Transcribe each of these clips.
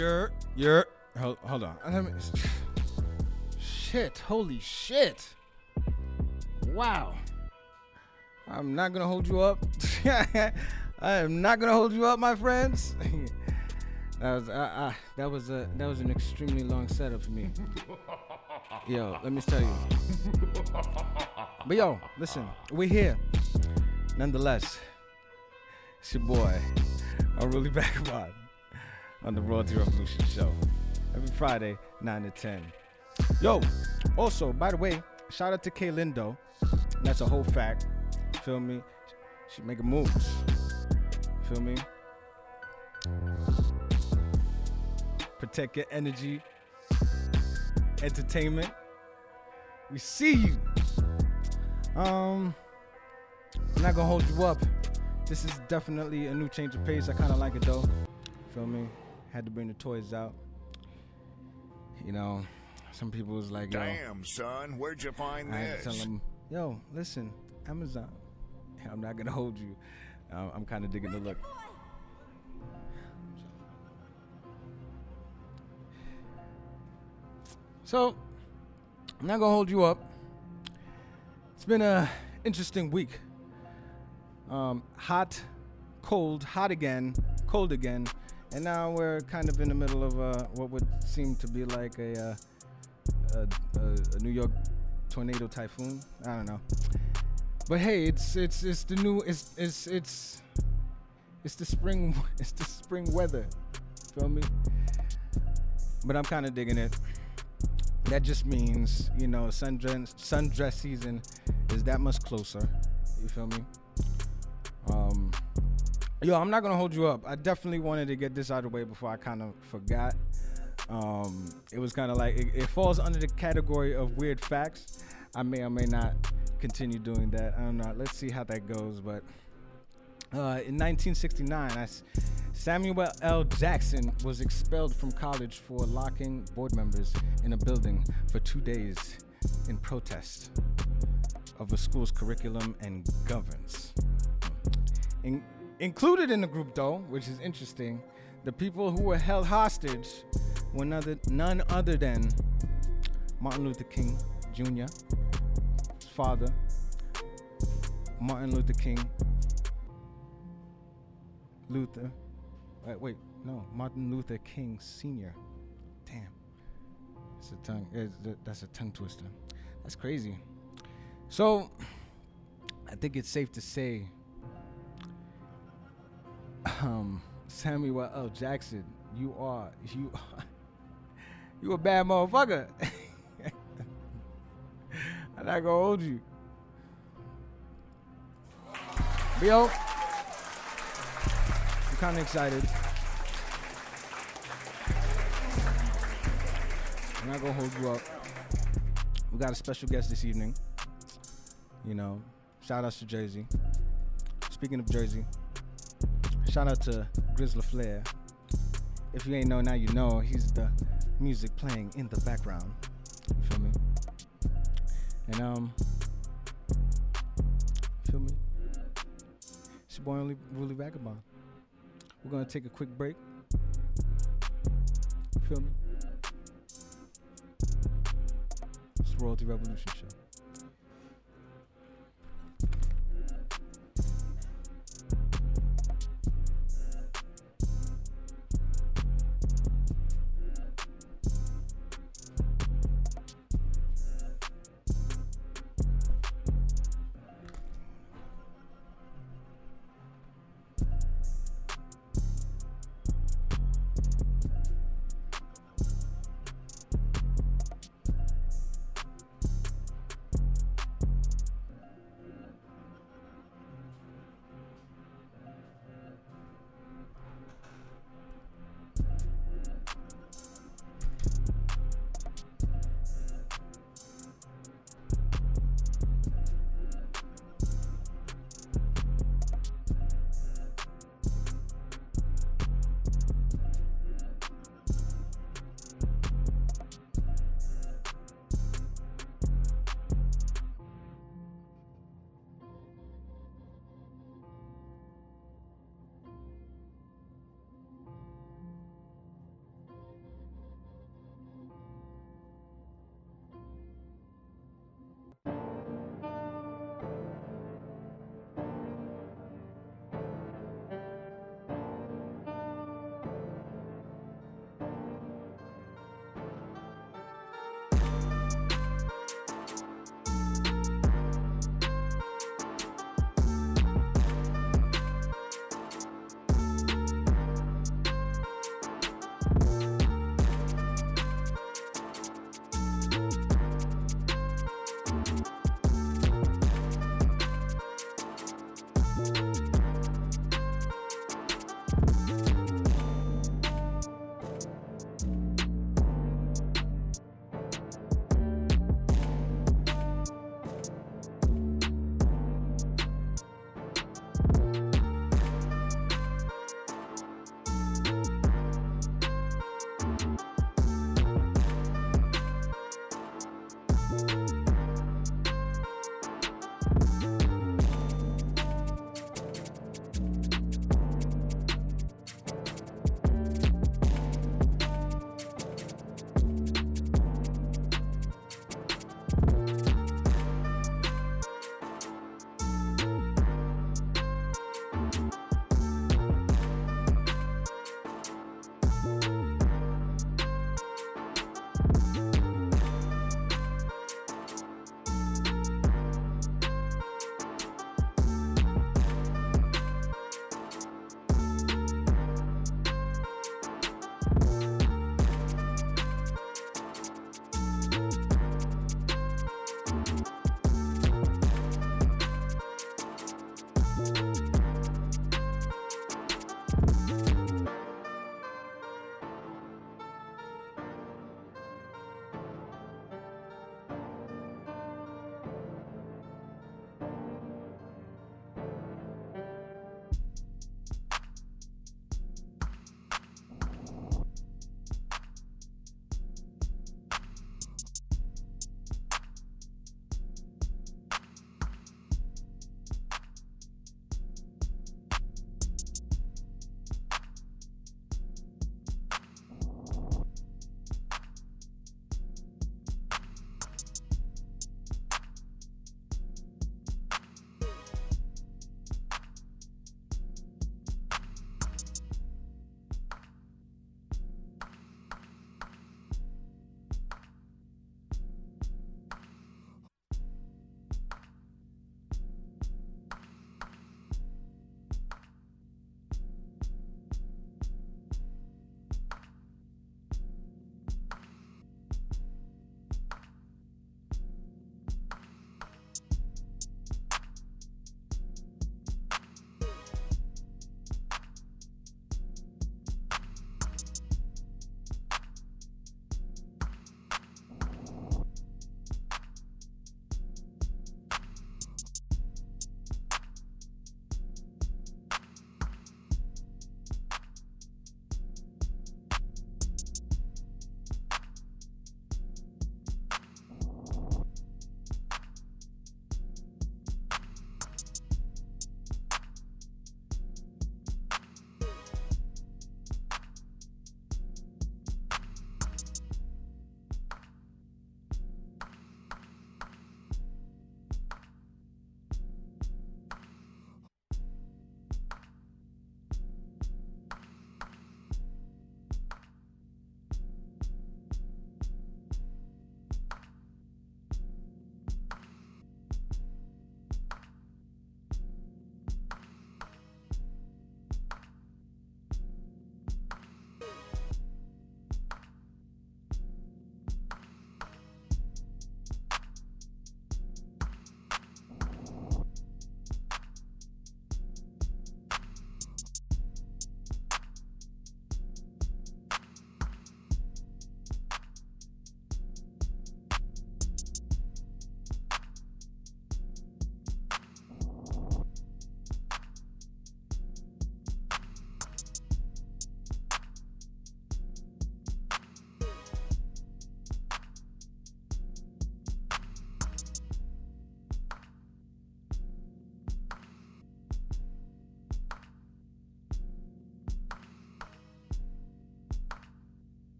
You're hold, hold on. Let me, shit, holy shit. Wow. I'm not gonna hold you up. I am not gonna hold you up, my friends. that was uh, uh, that was a that was an extremely long setup for me. Yo, let me tell you. But yo, listen, we're here. Nonetheless, it's your boy, Unruly Vagabond, on the Royalty Revolution Show. Every Friday, 9 to 10. Yo, also, by the way, shout out to K Lindo. That's a whole fact. Feel me? She making moves. Feel me? Protect your energy. Entertainment. We see you. Um, I'm not gonna hold you up. This is definitely a new change of pace. I kind of like it though. Feel me? Had to bring the toys out. You know, some people was like, yo, Damn, son, where'd you find I had to tell them, yo, listen, Amazon. I'm not gonna hold you. Uh, I'm kind of digging the look. So, I'm not gonna hold you up. It's been a interesting week. Um, hot, cold, hot again, cold again, and now we're kind of in the middle of uh, what would seem to be like a, uh, a, a, New York tornado typhoon. I don't know. But hey, it's it's it's the new it's it's it's it's the spring it's the spring weather. Feel me? But I'm kind of digging it. That just means you know sundress sundress season is that much closer. You feel me? Yo, I'm not gonna hold you up. I definitely wanted to get this out of the way before I kind of forgot. Um, it was kind of like it, it falls under the category of weird facts. I may or may not continue doing that. I don't know. Let's see how that goes. But uh, in 1969, I Samuel L. Jackson was expelled from college for locking board members in a building for two days in protest of a school's curriculum and governance. In- included in the group, though, which is interesting, the people who were held hostage were none other, none other than Martin Luther King Jr., his father, Martin Luther King, Luther, wait, wait, no, Martin Luther King Sr. Damn, it's a tongue. It's, that's a tongue twister. That's crazy. So, I think it's safe to say, um, Samuel L. Jackson, you are you are, you a bad motherfucker. I'm not gonna hold you. But yo, I'm kind of excited. I'm not gonna hold you up. We got a special guest this evening. You know, shout outs to Jersey. Speaking of Jersey, shout out to Grizzly Flair. If you ain't know now, you know he's the music playing in the background. You feel me? And um, feel me? It's your boy only Ruly Vagabond. We're gonna take a quick break. Feel me? It's Royalty Revolution Show.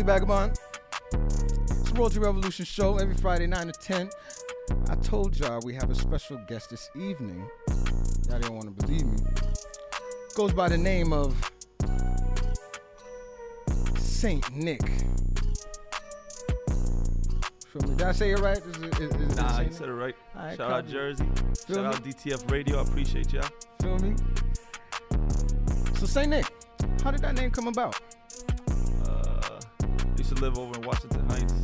It's your boy Unruly Vagabond. It's the Royalty Revolution show every Friday, 9 to 10. I told y'all we have a special guest this evening. Y'all didn't want to believe me. Goes by the name of Saint Nick. Feel me? Did I say it right? Is it, is, is Nah, you said it right. Right, Shout out. Jersey. Feel Shout me? out DTF Radio. I appreciate y'all. Feel me? So Saint Nick, how did that name come about? Used to live over in Washington Heights,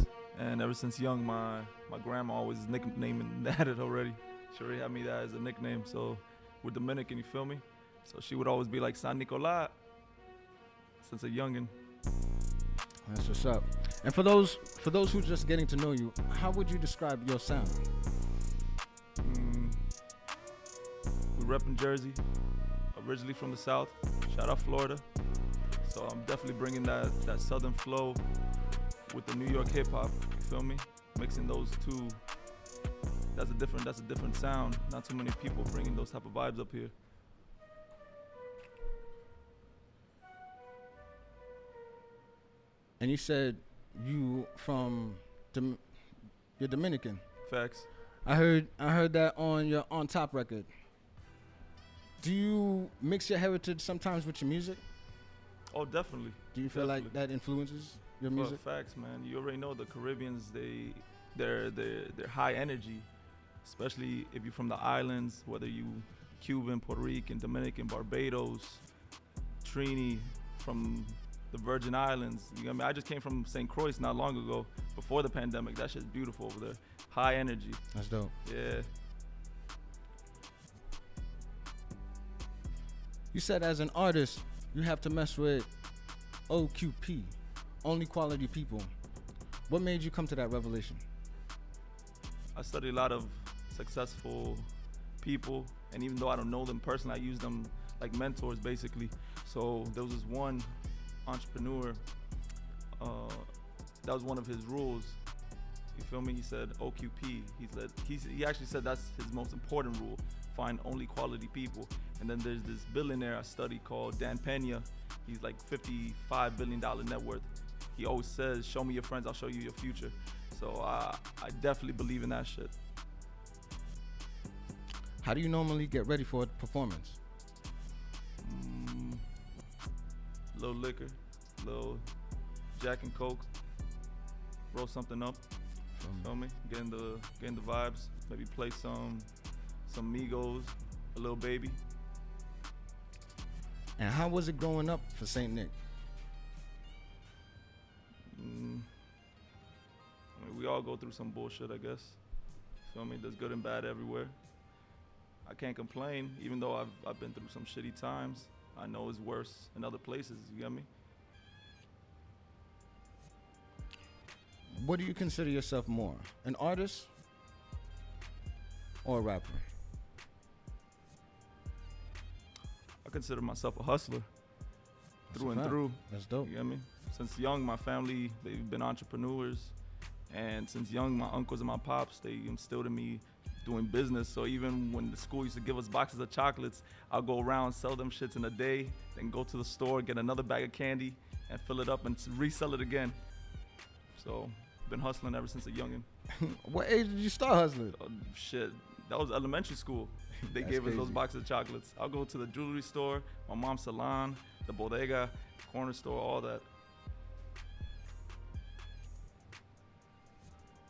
and ever since young, my my grandma always nicknaming that it already. She already had me that as a nickname. So we're Dominican, you feel me? So she would always be like San Nicolas since a youngin. That's what's up. And for those for those who just getting to know you, how would you describe your sound? Mm, we repping Jersey, originally from the South. Shout out Florida. So I'm definitely bringing that that Southern flow with the New York hip hop. You feel me? Mixing those two. That's a different. That's a different sound. Not too many people bringing those type of vibes up here. And you said you from Dom- you're Dominican. Facts. I heard I heard that on your on top record. Do you mix your heritage sometimes with your music? Oh, definitely. Do you feel like that influences your Well, music? facts, man. You already know the Caribbeans. They, they're they're they're high energy, especially if you're from the islands. Whether you Cuban, Puerto Rican, Dominican, Barbados, Trini, from the Virgin Islands. You know what I mean? I just came from St. Croix not long ago, before the pandemic. That shit's beautiful over there. High energy. That's dope. Yeah. You said as an artist, you have to mess with OQP, only quality people. What made you come to that revelation? I study a lot of successful people, and even though I don't know them personally, I use them like mentors basically. So there was this one entrepreneur. Uh, that was one of his rules. You feel me? He said OQP. He said he, he actually said that's his most important rule. Find only quality people. And then there's this billionaire I study called Dan Pena. He's like 55 billion dollar net worth. He always says, "Show me your friends, I'll show you your future." So uh, I definitely believe in that shit. How do you normally get ready for a performance? Mm, little liquor, little Jack and Coke. Roll something up. Feel me? Getting the getting the vibes. Maybe play some some Migos, a little baby. And how was it growing up for Saint Nick? Mm, I mean, we all go through some bullshit, I guess. Feel me? There's good and bad everywhere. I can't complain, even though I've I've been through some shitty times. I know it's worse in other places. You get me? What do you consider yourself more, an artist or a rapper? I consider myself a hustler That's through a and through. That's dope. You get me? Since young, my family they've been entrepreneurs, and since young, my uncles and my pops they instilled in me doing business. So even when the school used to give us boxes of chocolates, I'll go around sell them shits in a day, then go to the store get another bag of candy and fill it up and resell it again. So been hustling ever since a youngin. what age did you start hustling? Oh, shit, that was elementary school. They That's gave us those boxes of chocolates. I'll go to the jewelry store, my mom's salon, the bodega, corner store, all that.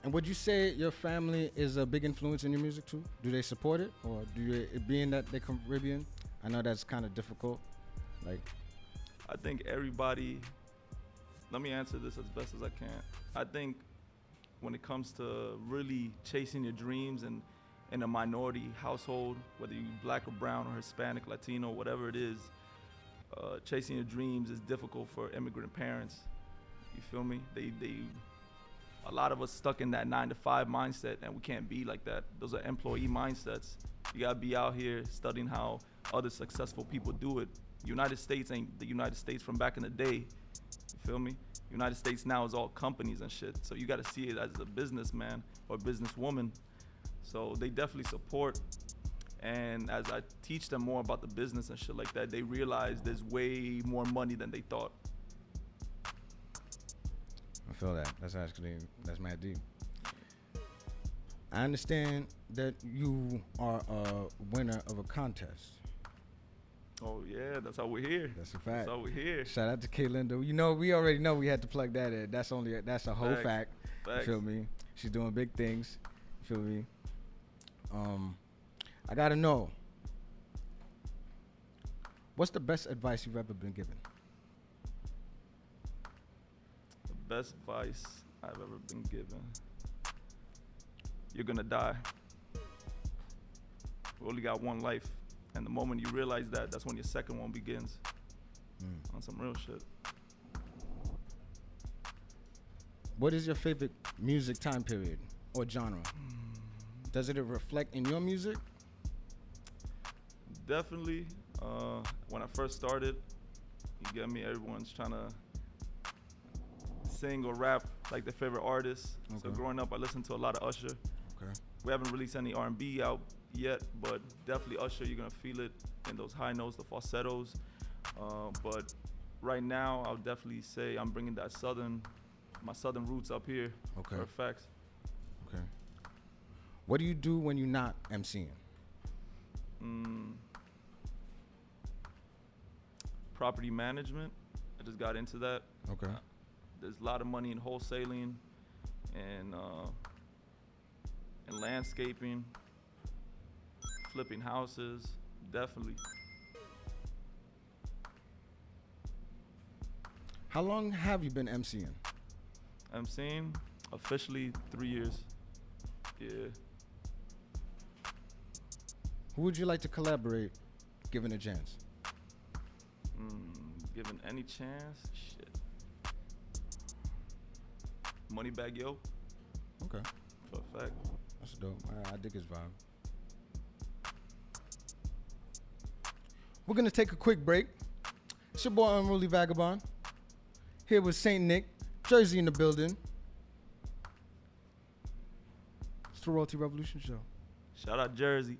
And would you say your family is a big influence in your music too? Do they support it, or do you, being that they're Caribbean? I know that's kind of difficult. Like, I think everybody. Let me answer this as best as I can. I think when it comes to really chasing your dreams and in a minority household, whether you're black or brown or Hispanic, Latino, whatever it is, uh, chasing your dreams is difficult for immigrant parents. You feel me? They they a lot of us stuck in that nine to five mindset, and we can't be like that. Those are employee mindsets. You gotta be out here studying how other successful people do it. United States ain't the United States from back in the day. You feel me? United States now is all companies and shit. So you got to see it as a businessman or businesswoman. So they definitely support. And as I teach them more about the business and shit like that, they realize there's way more money than they thought. Feel that. That's actually that's mad deep. I understand that you are a winner of a contest. Oh yeah, that's how we're here. That's a fact. That's how we're here. Shout out to Kay Linda. You know, we already know we had to plug that in. That's only that's a whole Facts. fact. You Facts. feel me? She's doing big things. You feel me? Um, I gotta know. What's the best advice you've ever been given? Best advice I've ever been given. You're gonna die. We only got one life. And the moment you realize that, that's when your second one begins. Mm. On some real shit. What is your favorite music time period or genre? Does it reflect in your music? Definitely. Uh, when I first started, you get me. Everyone's trying to sing or rap like their favorite artist. So growing up, I listened to a lot of Usher. Okay. We haven't released any R&B out yet, but definitely Usher. You're gonna feel it in those high notes, the falsettos. Uh, but right now, I'll definitely say I'm bringing that southern, my southern roots up here. Okay. For. Okay. What do you do when you're not MCing? Mm, property management. I just got into that. Okay. There's a lot of money in wholesaling and uh, and landscaping, flipping houses. Definitely. How long have you been MCing? I'm seeing officially three years. Yeah. Who would you like to collaborate, given a chance? Mm, given any chance, shit. Moneybagg Yo, Okay. for a fact. That's dope. I, I dig his vibe. We're gonna take a quick break. It's your boy Unruly Vagabond. Here with Saint Nick, Jersey in the building. It's the Royalty Revolution Show. Shout out Jersey.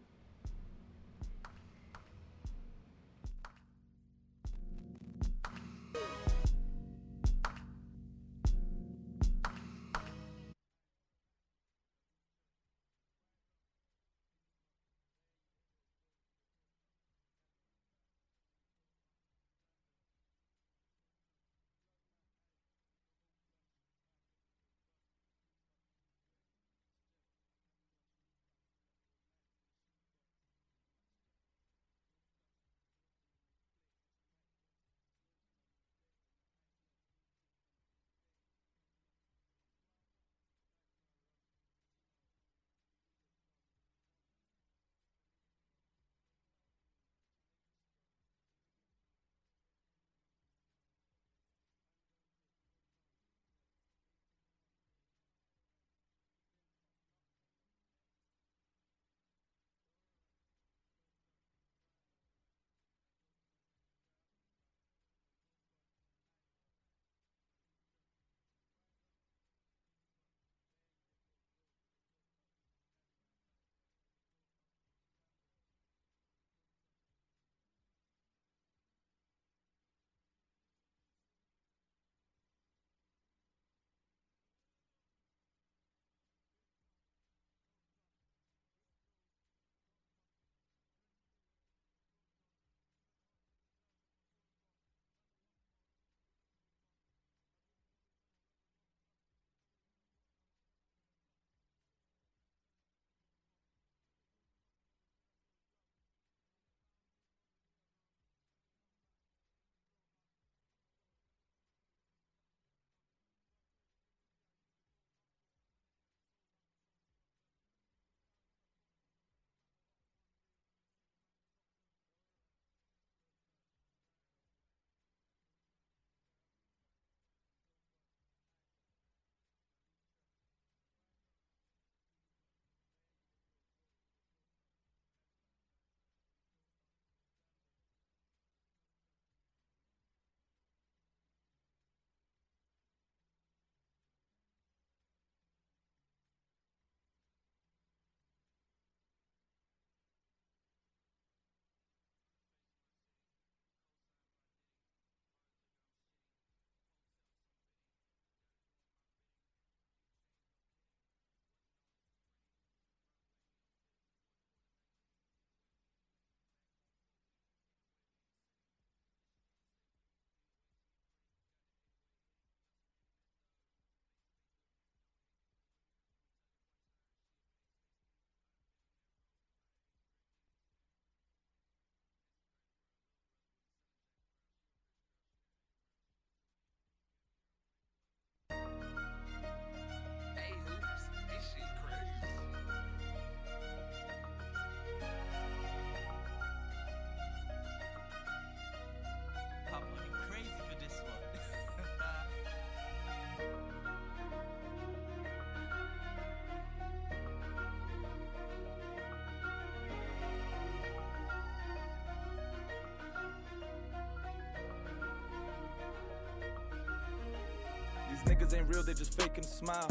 Niggas ain't real, they just faking smile.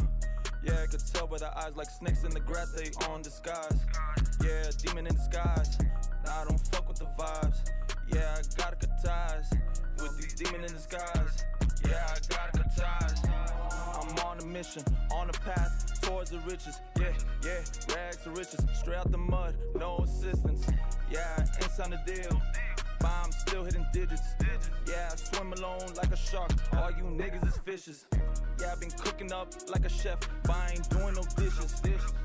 Yeah, I could tell by their eyes like snakes in the grass, they on disguise. Yeah, demon in disguise. Nah, I don't fuck with the vibes. Yeah, I gotta cut ties with these demon in disguise. Yeah, I gotta cut ties. I'm on a mission, on a path towards the riches. Yeah, yeah, rags to riches. Straight out the mud, no assistance. Yeah, ain't signed a deal. Bomb still hitting digits. Yeah, I swim alone like a shark. All you niggas is fishes. Yeah, i been cooking up like a chef, but I ain't doing no dishes.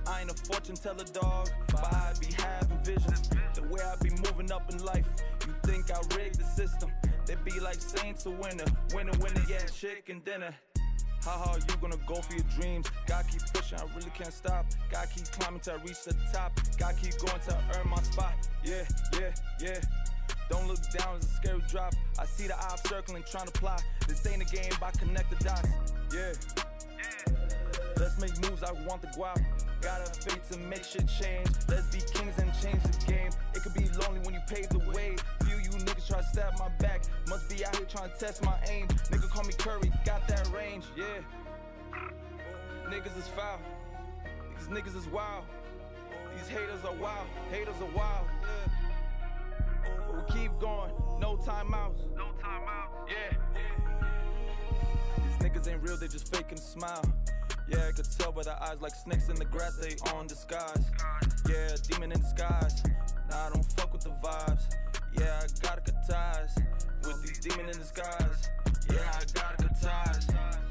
I ain't a fortune teller dog, but I be having visions. The way I be moving up in life, you think I rigged the system. They be like saints to winner, winner, winner, yeah, chicken dinner. How hard you gonna go for your dreams? Gotta keep pushing, I really can't stop. Gotta keep climbing till I reach the top. Gotta keep going till I earn my spot. Yeah, yeah, yeah. Don't look down, it's a scary drop. I see the eye circling, trying to plot. This ain't a game, but connect the dots. Yeah. Let's make moves, I want the guap. Got a fate to make shit change. Let's be kings and change the game. It could be lonely when you pave the way. Few you niggas try to stab my back. Must be out here trying to test my aim. Nigga call me Curry, got that range, yeah. Niggas is foul. These niggas is wild. These haters are wild. Haters are wild, yeah. We'll keep going, no timeouts. No timeouts. Yeah. These niggas ain't real, they just faking a smile. Yeah, I could tell by their eyes like snakes in the grass, they on disguise. Yeah, demon in disguise. Nah, I don't fuck with the vibes. Yeah, I gotta cut ties with these demon in disguise. Yeah, I gotta cut ties.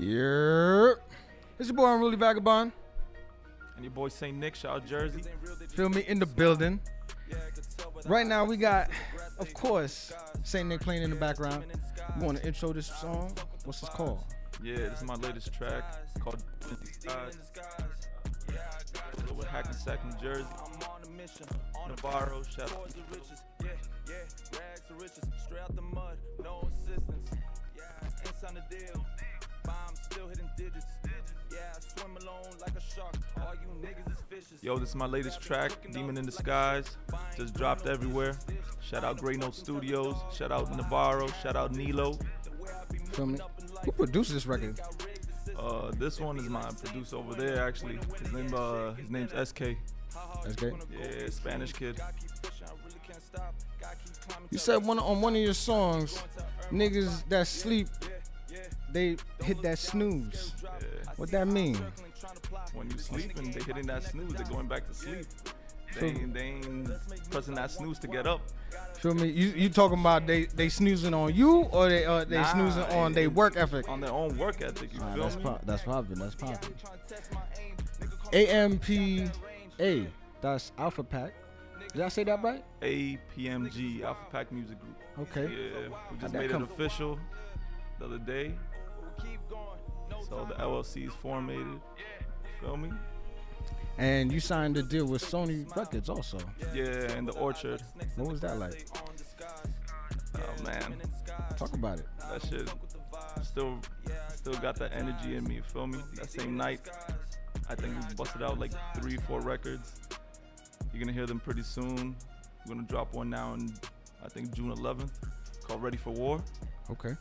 Yeah. It's your boy, Unruly Vagabond. And your boy Saint Nick, shout out Jersey. Feel me in the building. Right now we got, of course, Saint Nick playing in the background. You want to intro this song? What's this called? Yeah, this is my latest track called Empty Skies. With Hackensack, New Jersey. Navarro, shout out. Yeah, yeah, rags to riches, straight out the mud, no assistance. Yeah, ain't signed a deal. Yo, this is my latest track, Demon in Disguise. Just dropped everywhere. Shout out Grey Note Studios. Shout out Navarro. Shout out Nilo. Feel me? Who produced this record? Uh, this one is my producer over there. Actually, his name uh, his name's SK. That's great. Yeah, Spanish kid. You said one on one of your songs, niggas that sleep, they hit that snooze. Yeah. What that mean? When you sleeping, they hitting that snooze. They're going back to sleep. They ain't, they ain't pressing that snooze to get up. Feel me? You you talking about they they snoozing on you or they uh, they Nah, snoozing on their work ethic? On their own work ethic. You Nah, feel that's me? pop, that's popping. That's popping. AMPA. That's Alpha Pack. Did I say that right? APMG Alpha Pack Music Group. Okay. Yeah, we just that made come- it official the other day. So the LLC's is formatted. Feel me? And you signed a deal with Sony Records also. Yeah, in the orchard. What was that like? Oh man, Talk about it. that shit still still got that energy in me. Feel me? That same night, I think we busted out like three, four records. You're gonna hear them pretty soon. We're gonna drop one now in I think June 11th called Ready for War. Okay.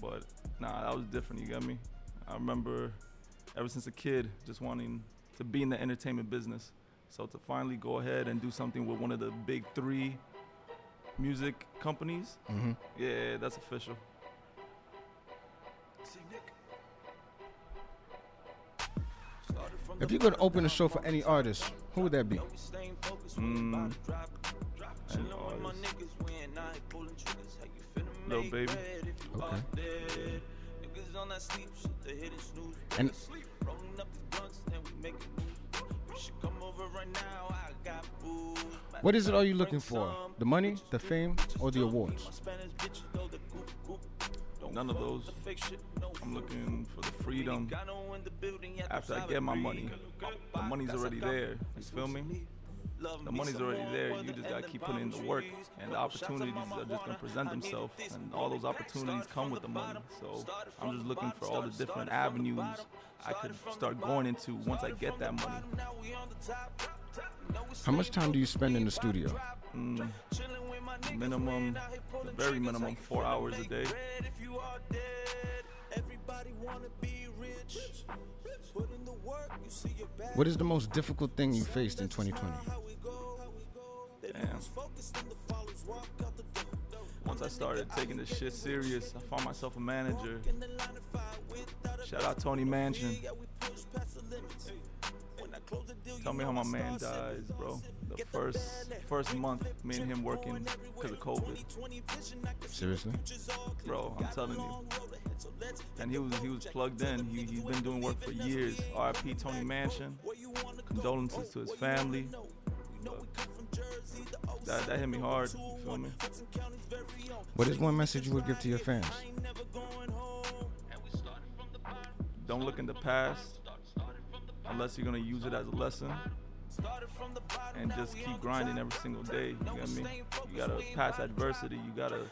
But nah, that was different. You got me? I remember ever since a kid just wanting to be in the entertainment business. So to finally go ahead and do something with one of the big three music companies, Mm-hmm. yeah, that's official. If you could open a show for any artist, who would that be? Mm. And Lil Baby. Okay. And we make it move What is it are you looking for? The money, the fame, or the awards? None of those. I'm looking for the freedom after I get my money. The money's already there. You feel me? The money's already there. You just gotta keep putting in the work, and the opportunities are just gonna present themselves. And all those opportunities come with the money. So I'm just looking for all the different avenues I could start going into once I get that money. How much time do you spend in the studio? Mm, minimum, the very minimum, four hours a day. What is the most difficult thing you faced in 2020? Damn. Once I started taking this shit serious, I found myself a manager. Shout out Tony Mansion. Tell me how my man dies, bro. The first first month, me and him working because of COVID, Seriously? bro. I'm telling you. And he was he was plugged in. He he's been doing work for years. R.I.P. Tony Mansion. Condolences to his family. That that hit me hard. You feel me? What is one message you would give to your fans? Don't look in the past unless you're gonna use it as a lesson. And just keep grinding every single day. You get me? You gotta pass adversity. You gotta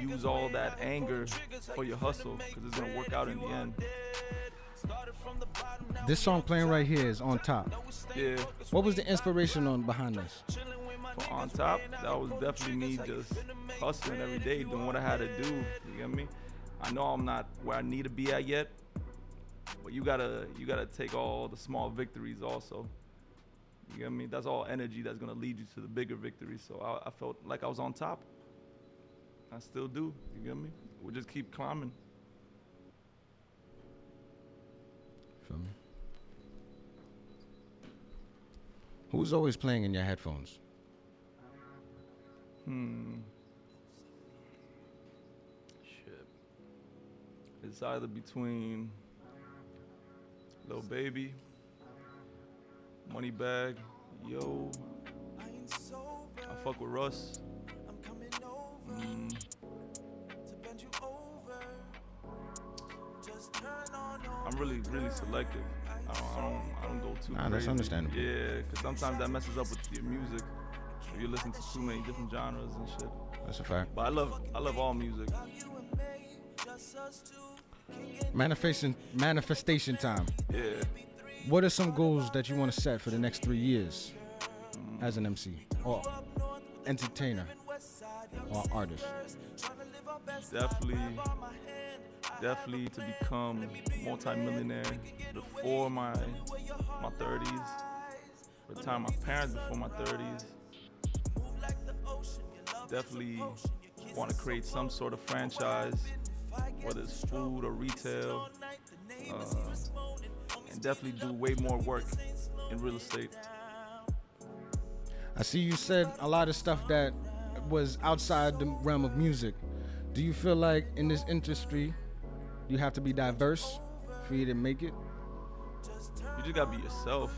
use all that anger for your hustle because it's gonna work out in the end. This song playing right here is on top. Yeah. What was the inspiration on behind this? For on top, that was definitely me just hustling every day, doing what I had to do. You get me? I know I'm not where I need to be at yet, but you gotta you gotta take all the small victories also. You get me? That's all energy that's gonna lead you to the bigger victories. So I, I felt like I was on top. I still do. You get me? We'll just keep climbing. Feel me? Who's always playing in your headphones? Hmm. Shit. It's either between Lil Baby Moneybagg Yo. I fuck with Russ. Mm, I'm really, really selective. I don't, I don't, I don't go too Nah, that's understandable. Yeah, because sometimes that messes up with your music. If you listen to too many different genres and shit. That's a fact. But I love, I love all music. Manifestation, manifestation time. Yeah. What are some goals that you want to set for the next three years as an MC or entertainer or artist? definitely definitely to become multi-millionaire before my my 30s retire my parents before my 30s definitely want to create some sort of franchise whether it's food or retail uh, and definitely do way more work in real estate I see you said a lot of stuff that was outside the realm of music. Do you feel like in this industry you have to be diverse for you to make it? you just gotta be yourself.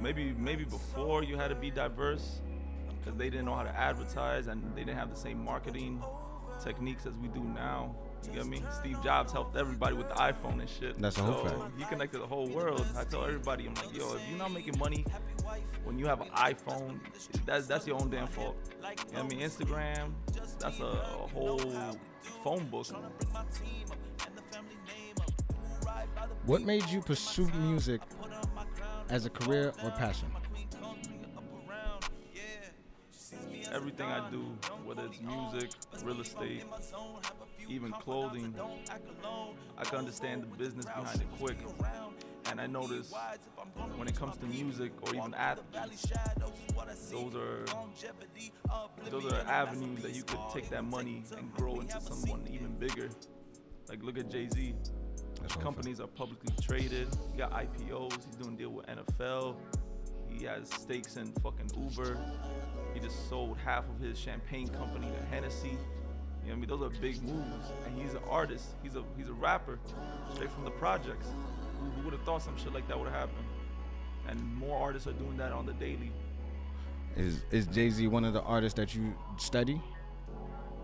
Maybe maybe before you had to be diverse because they didn't know how to advertise and they didn't have the same marketing techniques as we do now. You get me? Steve Jobs helped everybody with the iPhone and shit. That's a whole so fact. He connected the whole world. I tell everybody, I'm like, yo, if you're not making money when you have an iPhone, that's that's your own damn fault. You know what I mean? Instagram, that's a, a whole phone book. What made you pursue music as a career or passion? everything I do, whether it's music, real estate, even clothing, I can understand the business behind it quick. And I notice when it comes to music or even athletes, those are those are avenues that you could take that money and grow into someone even bigger. Like look at Jay Z. All Companies are publicly traded. He got IPOs. He's doing deal with NFL. He has stakes in fucking Uber. He just sold half of his champagne company to Hennessy. You know I mean? Those are big moves. And he's an artist. He's a he's a rapper, straight from the projects. Who, who would have thought some shit like that would have happened? And more artists are doing that on the daily. Is is Jay Z one of the artists that you study?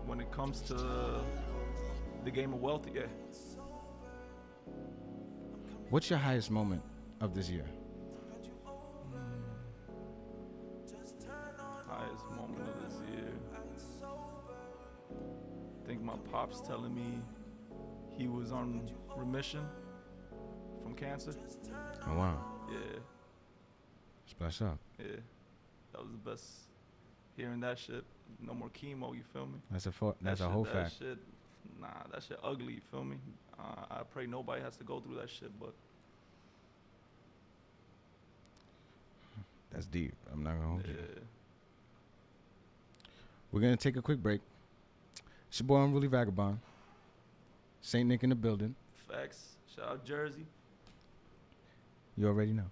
When it comes to the game of wealth, yeah. What's your highest moment of this year? Hmm. highest moment my pops telling me he was on remission from cancer. Oh wow, Yeah, splash up. yeah. That was the best. Hearing that shit. No more chemo, you feel me? That's a fo- that's that a shit, whole that fact. Shit, nah, that shit ugly, you feel me? Uh, I pray nobody has to go through that shit, but That's deep. I'm not gonna hold yeah. you. We're gonna take a quick break. It's your boy Unruly Vagabond. Saint Nick in the building. Facts. Shout out Jersey. You already know.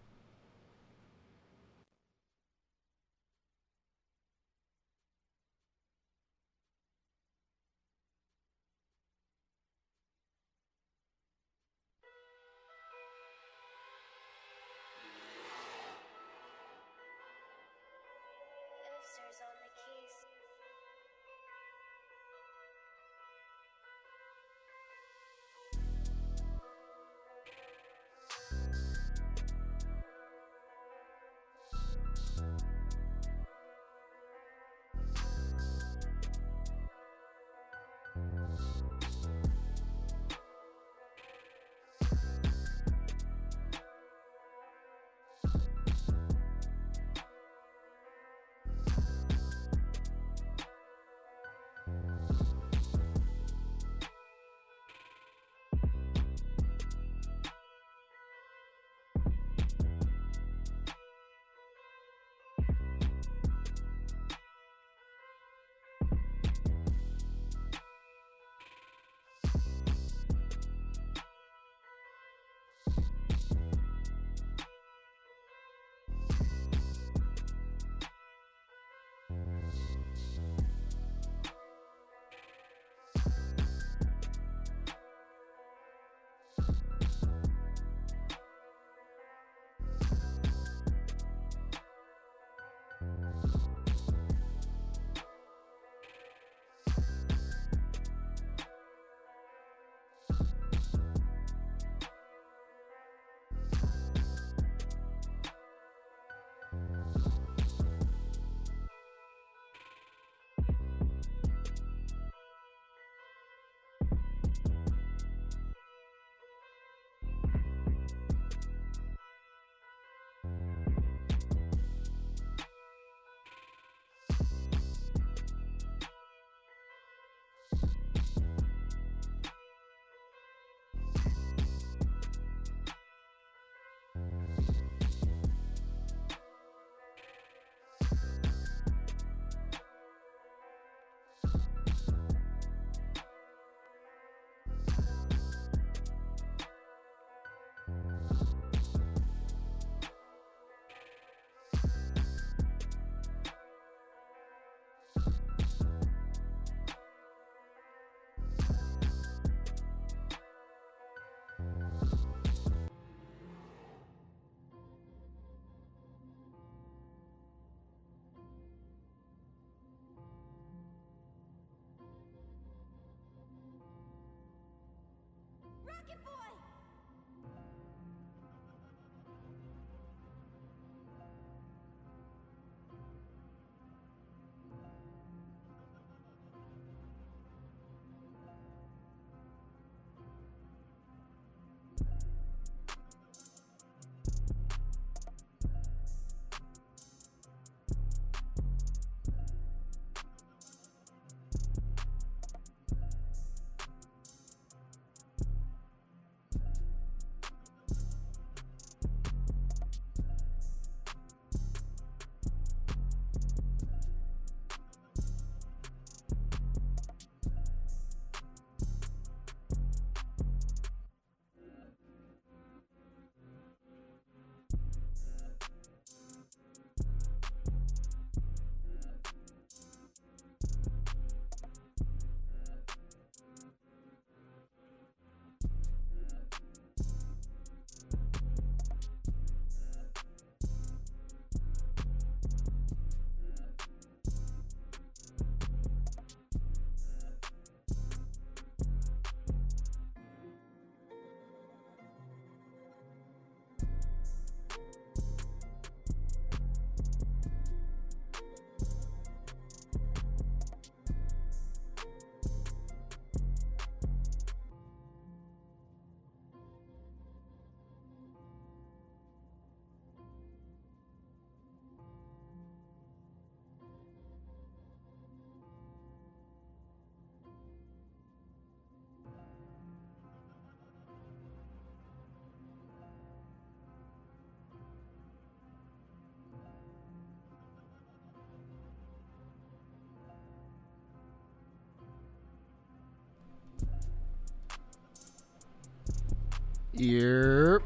Yep.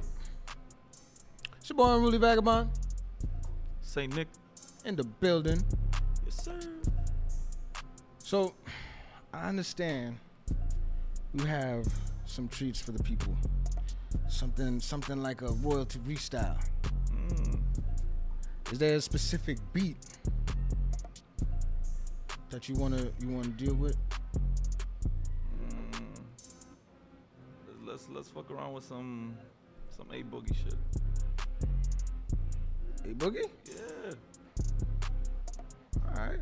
It's your boy Unruly Vagabond Saint Nick. in the building. Yes, sir. So, I understand you have some treats for the people. Something, something like a royalty freestyle. Mm. Is there a specific beat that you wanna you wanna deal with? Let's fuck around with some some A boogie shit. A Boogie. Yeah. All right.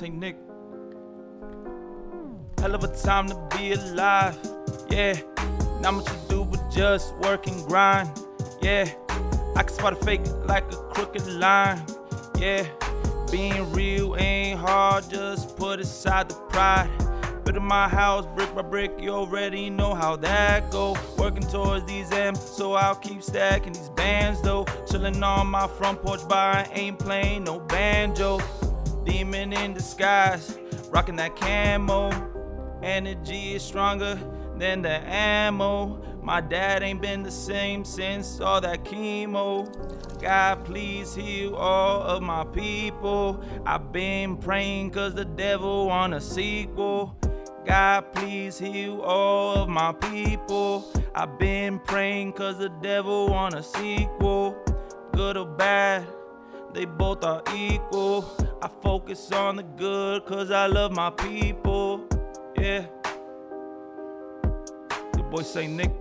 Saint Nick. Hell of a time to be alive. Yeah. Not much to do but just work and grind. Yeah. I can spot a fake like a crooked line. Yeah. Being real ain't hard, just put aside the pride. Building my house brick by brick, you already know how that go. Working towards these M's, so I'll keep stacking these bands though. Chilling on my front porch, but I ain't playing no banjo. Demon in disguise, rocking that camo. Energy is stronger than the ammo. My dad ain't been the same since all that chemo. God, please heal all of my people. I've been praying cause the devil want a sequel. God, please heal all of my people. I've been praying cause the devil want a sequel. Good or bad, they both are equal. I focus on the good cause I love my people. Yeah. Your boy Saint Nick.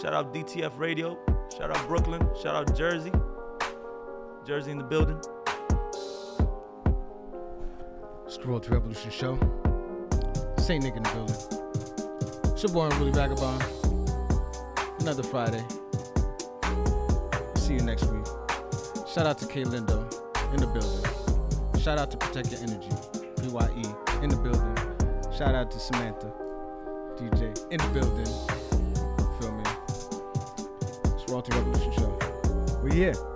Shout out DTF Radio. Shout out Brooklyn. Shout out Jersey. Jersey in the building. Road to Revolution show. Saint Nick in the building. It's your boy Unruly Vagabond. Another Friday. See you next week. Shout out to K Lindo in the building. Shout out to Protect Your Energy, PYE in the building. Shout out to Samantha, DJ in the building. Feel me? It's Royalty Revolution show. We here.